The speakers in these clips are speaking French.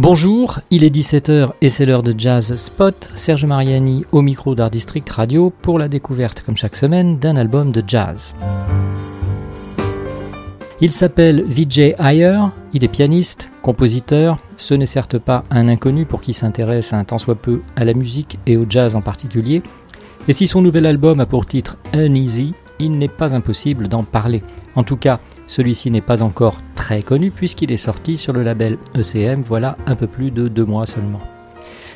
Bonjour, il est 17h et c'est l'heure de Jazz Spot. Serge Mariani au micro d'Art District Radio pour la découverte, comme chaque semaine, d'un album de jazz. Il s'appelle Vijay Ayer, il est pianiste, compositeur, ce n'est certes pas un inconnu pour qui s'intéresse un tant soit peu à la musique et au jazz en particulier, et si son nouvel album a pour titre Uneasy, il n'est pas impossible d'en parler. En tout cas, celui-ci n'est pas encore très connu puisqu'il est sorti sur le label ECM voilà un peu plus de deux mois seulement.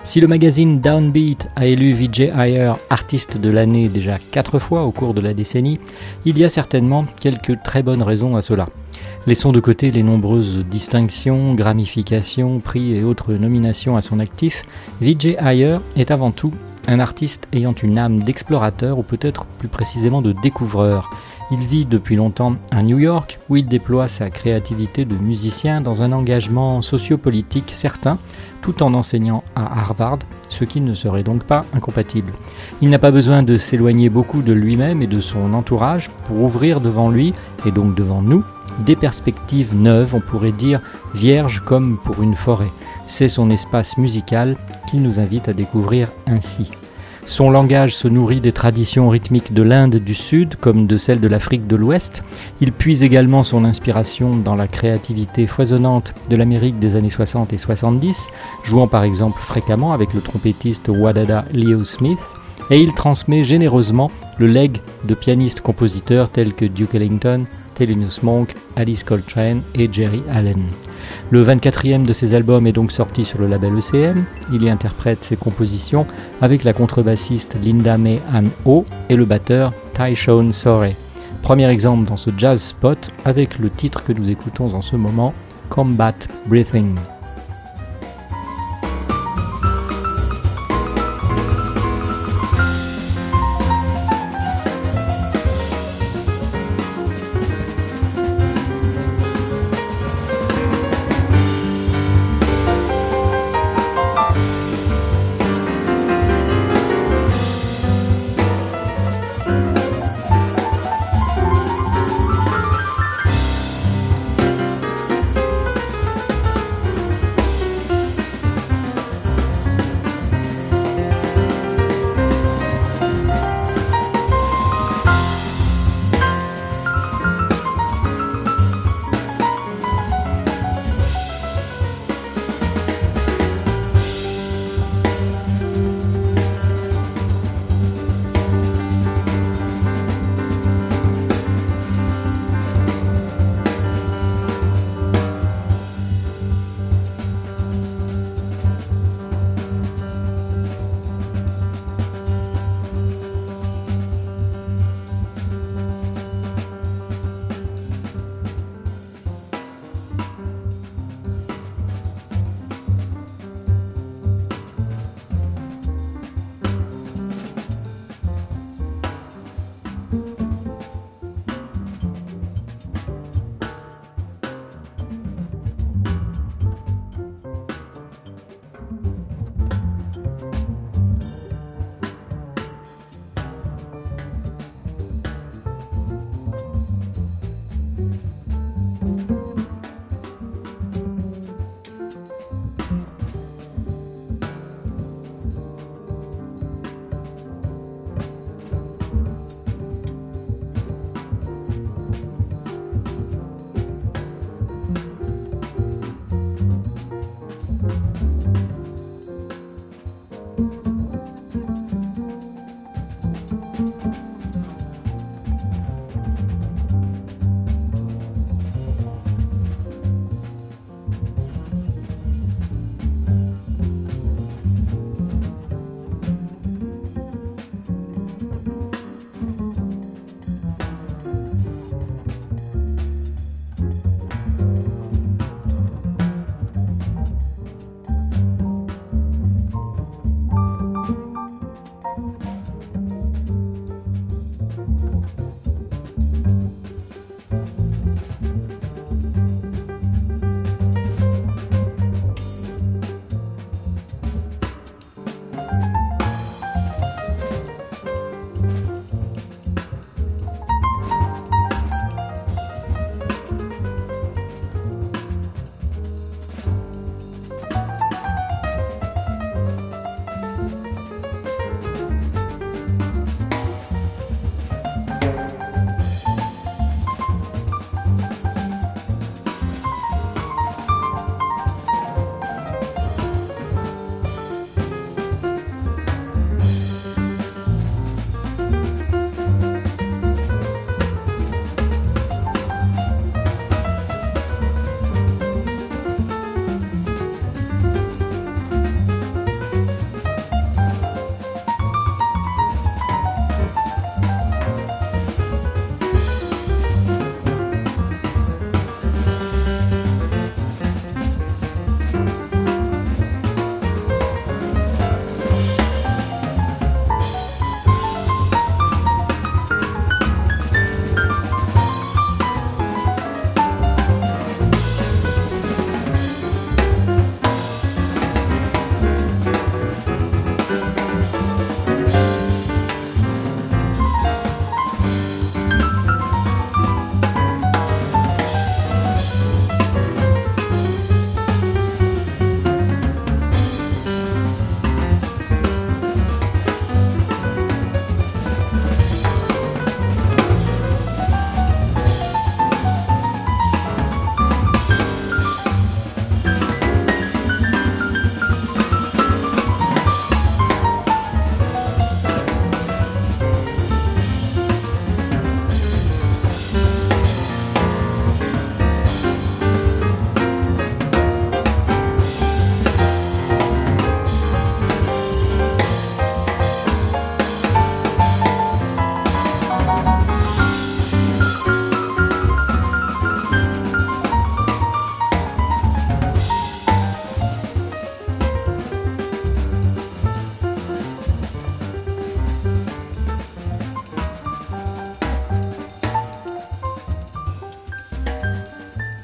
Si le magazine Downbeat a élu Vijay Ayer artiste de l'année déjà quatre fois au cours de la décennie, il y a certainement quelques très bonnes raisons à cela. Laissons de côté les nombreuses distinctions, gramifications, prix et autres nominations à son actif, Vijay Ayer est avant tout un artiste ayant une âme d'explorateur ou peut-être plus précisément de découvreur. Il vit depuis longtemps à New York où il déploie sa créativité de musicien dans un engagement sociopolitique certain tout en enseignant à Harvard, ce qui ne serait donc pas incompatible. Il n'a pas besoin de s'éloigner beaucoup de lui-même et de son entourage pour ouvrir devant lui, et donc devant nous, des perspectives neuves, on pourrait dire vierges comme pour une forêt. C'est son espace musical qu'il nous invite à découvrir ainsi. Son langage se nourrit des traditions rythmiques de l'Inde du Sud comme de celles de l'Afrique de l'Ouest. Il puise également son inspiration dans la créativité foisonnante de l'Amérique des années 60 et 70, jouant par exemple fréquemment avec le trompettiste Wadada Leo Smith, et il transmet généreusement le legs de pianistes-compositeurs tels que Duke Ellington, Thelonious Monk, Alice Coltrane et Jerry Allen. Le 24e de ses albums est donc sorti sur le label ECM. Il y interprète ses compositions avec la contrebassiste Linda May Ann O et le batteur Tyshawn Sore. Premier exemple dans ce jazz spot avec le titre que nous écoutons en ce moment, Combat Breathing.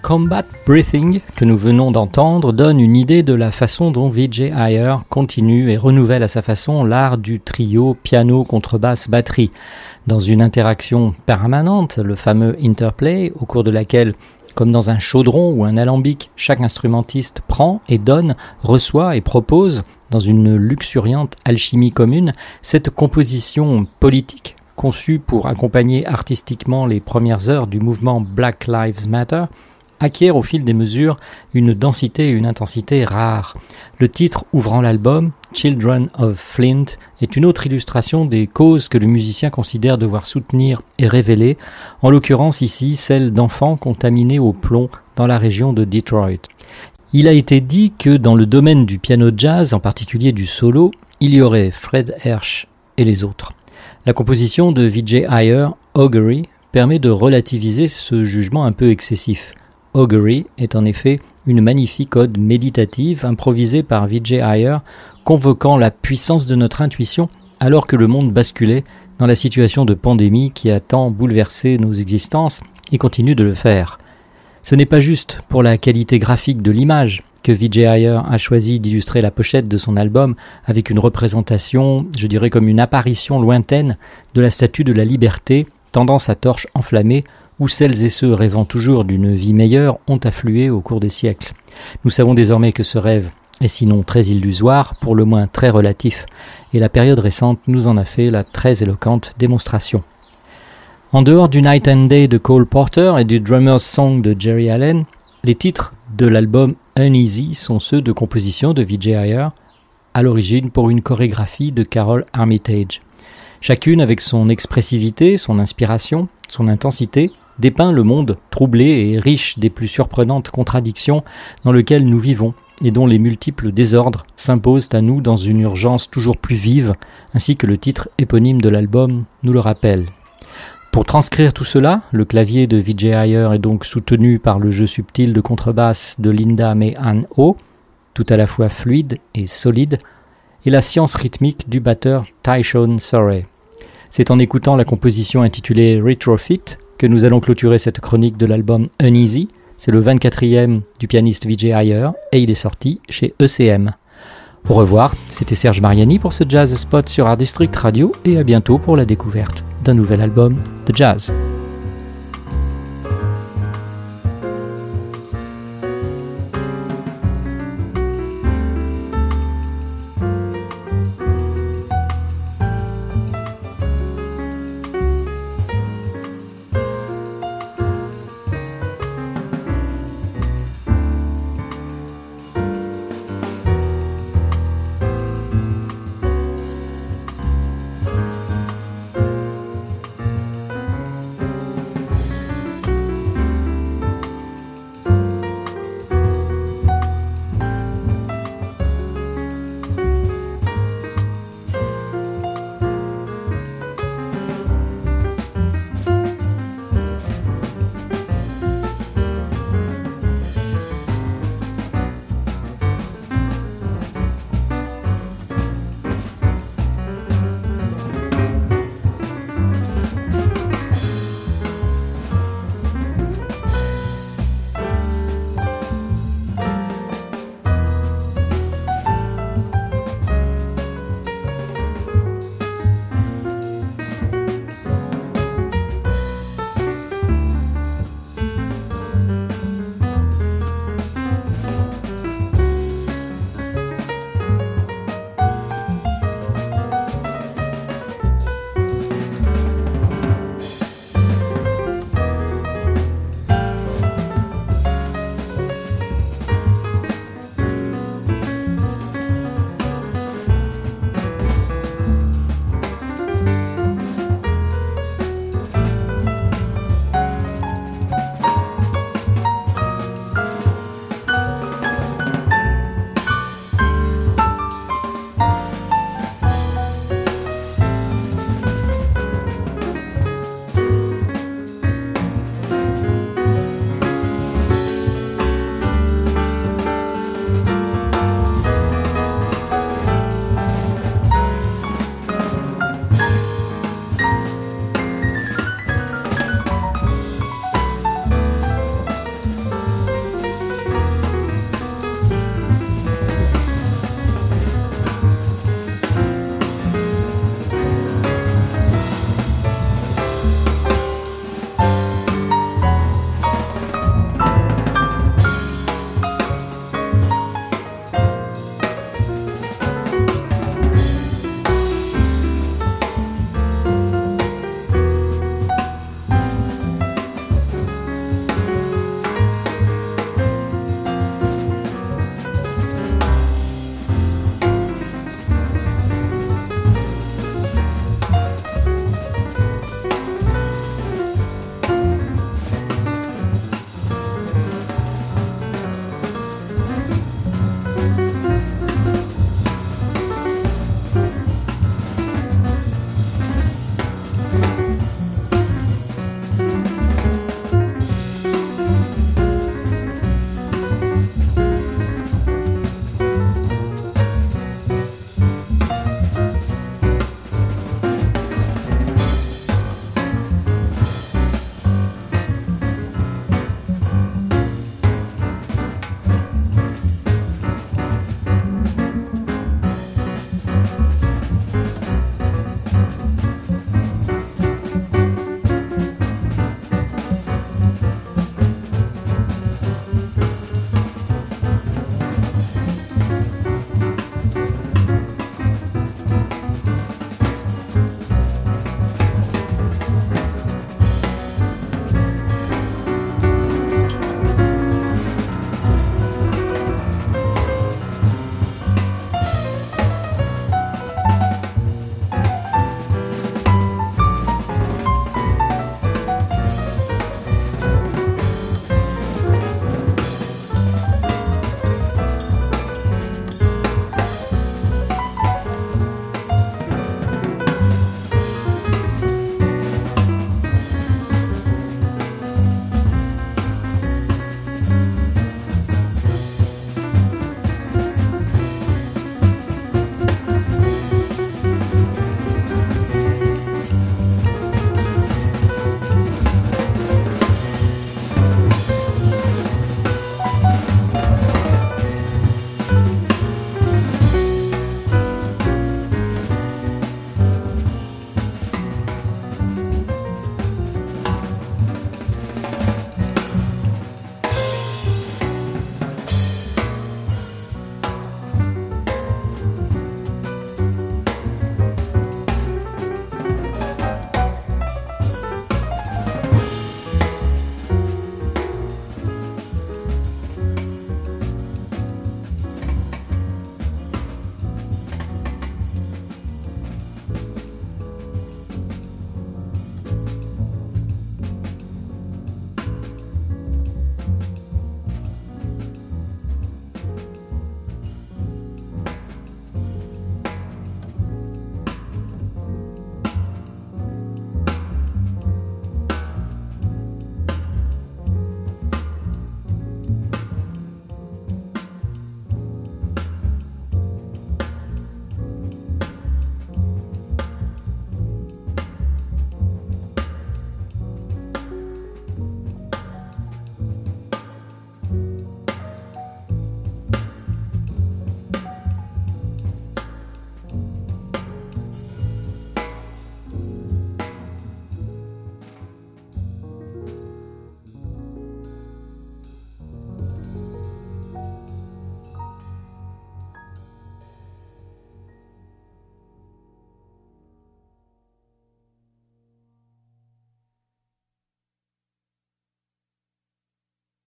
Combat Breathing que nous venons d'entendre donne une idée de la façon dont Vijay Iyer continue et renouvelle à sa façon l'art du trio piano, contrebasse, batterie, dans une interaction permanente, le fameux interplay, au cours de laquelle comme dans un chaudron ou un alambic, chaque instrumentiste prend et donne, reçoit et propose, dans une luxuriante alchimie commune, cette composition politique conçue pour accompagner artistiquement les premières heures du mouvement Black Lives Matter, acquiert au fil des mesures une densité et une intensité rares. Le titre ouvrant l'album, Children of Flint, est une autre illustration des causes que le musicien considère devoir soutenir et révéler, en l'occurrence ici celle d'enfants contaminés au plomb dans la région de Detroit. Il a été dit que dans le domaine du piano jazz, en particulier du solo, il y aurait Fred Hersch et les autres. La composition de Vijay Iyer, Augury, permet de relativiser ce jugement un peu excessif. Augury est en effet une magnifique ode méditative improvisée par Vijay Iyer, convoquant la puissance de notre intuition alors que le monde basculait dans la situation de pandémie qui a tant bouleversé nos existences et continue de le faire. Ce n'est pas juste pour la qualité graphique de l'image que Vijay Iyer a choisi d'illustrer la pochette de son album avec une représentation, je dirais comme une apparition lointaine de la statue de la liberté tendant sa torche enflammée où celles et ceux rêvant toujours d'une vie meilleure ont afflué au cours des siècles. Nous savons désormais que ce rêve est sinon très illusoire, pour le moins très relatif, et la période récente nous en a fait la très éloquente démonstration. En dehors du Night and Day de Cole Porter et du Drummer's Song de Jerry Allen, les titres de l'album Uneasy sont ceux de composition de Vijay Iyer, à l'origine pour une chorégraphie de Carol Armitage. Chacune avec son expressivité, son inspiration, son intensité, dépeint le monde troublé et riche des plus surprenantes contradictions dans lequel nous vivons et dont les multiples désordres s'imposent à nous dans une urgence toujours plus vive, ainsi que le titre éponyme de l'album nous le rappelle. Pour transcrire tout cela, le clavier de Vijay Iyer est donc soutenu par le jeu subtil de contrebasse de Linda May Ann Ho, tout à la fois fluide et solide, et la science rythmique du batteur Tyshawn Surrey. C'est en écoutant la composition intitulée Retrofit que nous allons clôturer cette chronique de l'album Uneasy. C'est le 24e du pianiste Vijay Iyer et il est sorti chez ECM. Au revoir, c'était Serge Mariani pour ce Jazz Spot sur Art District Radio et à bientôt pour la découverte d'un nouvel album de jazz.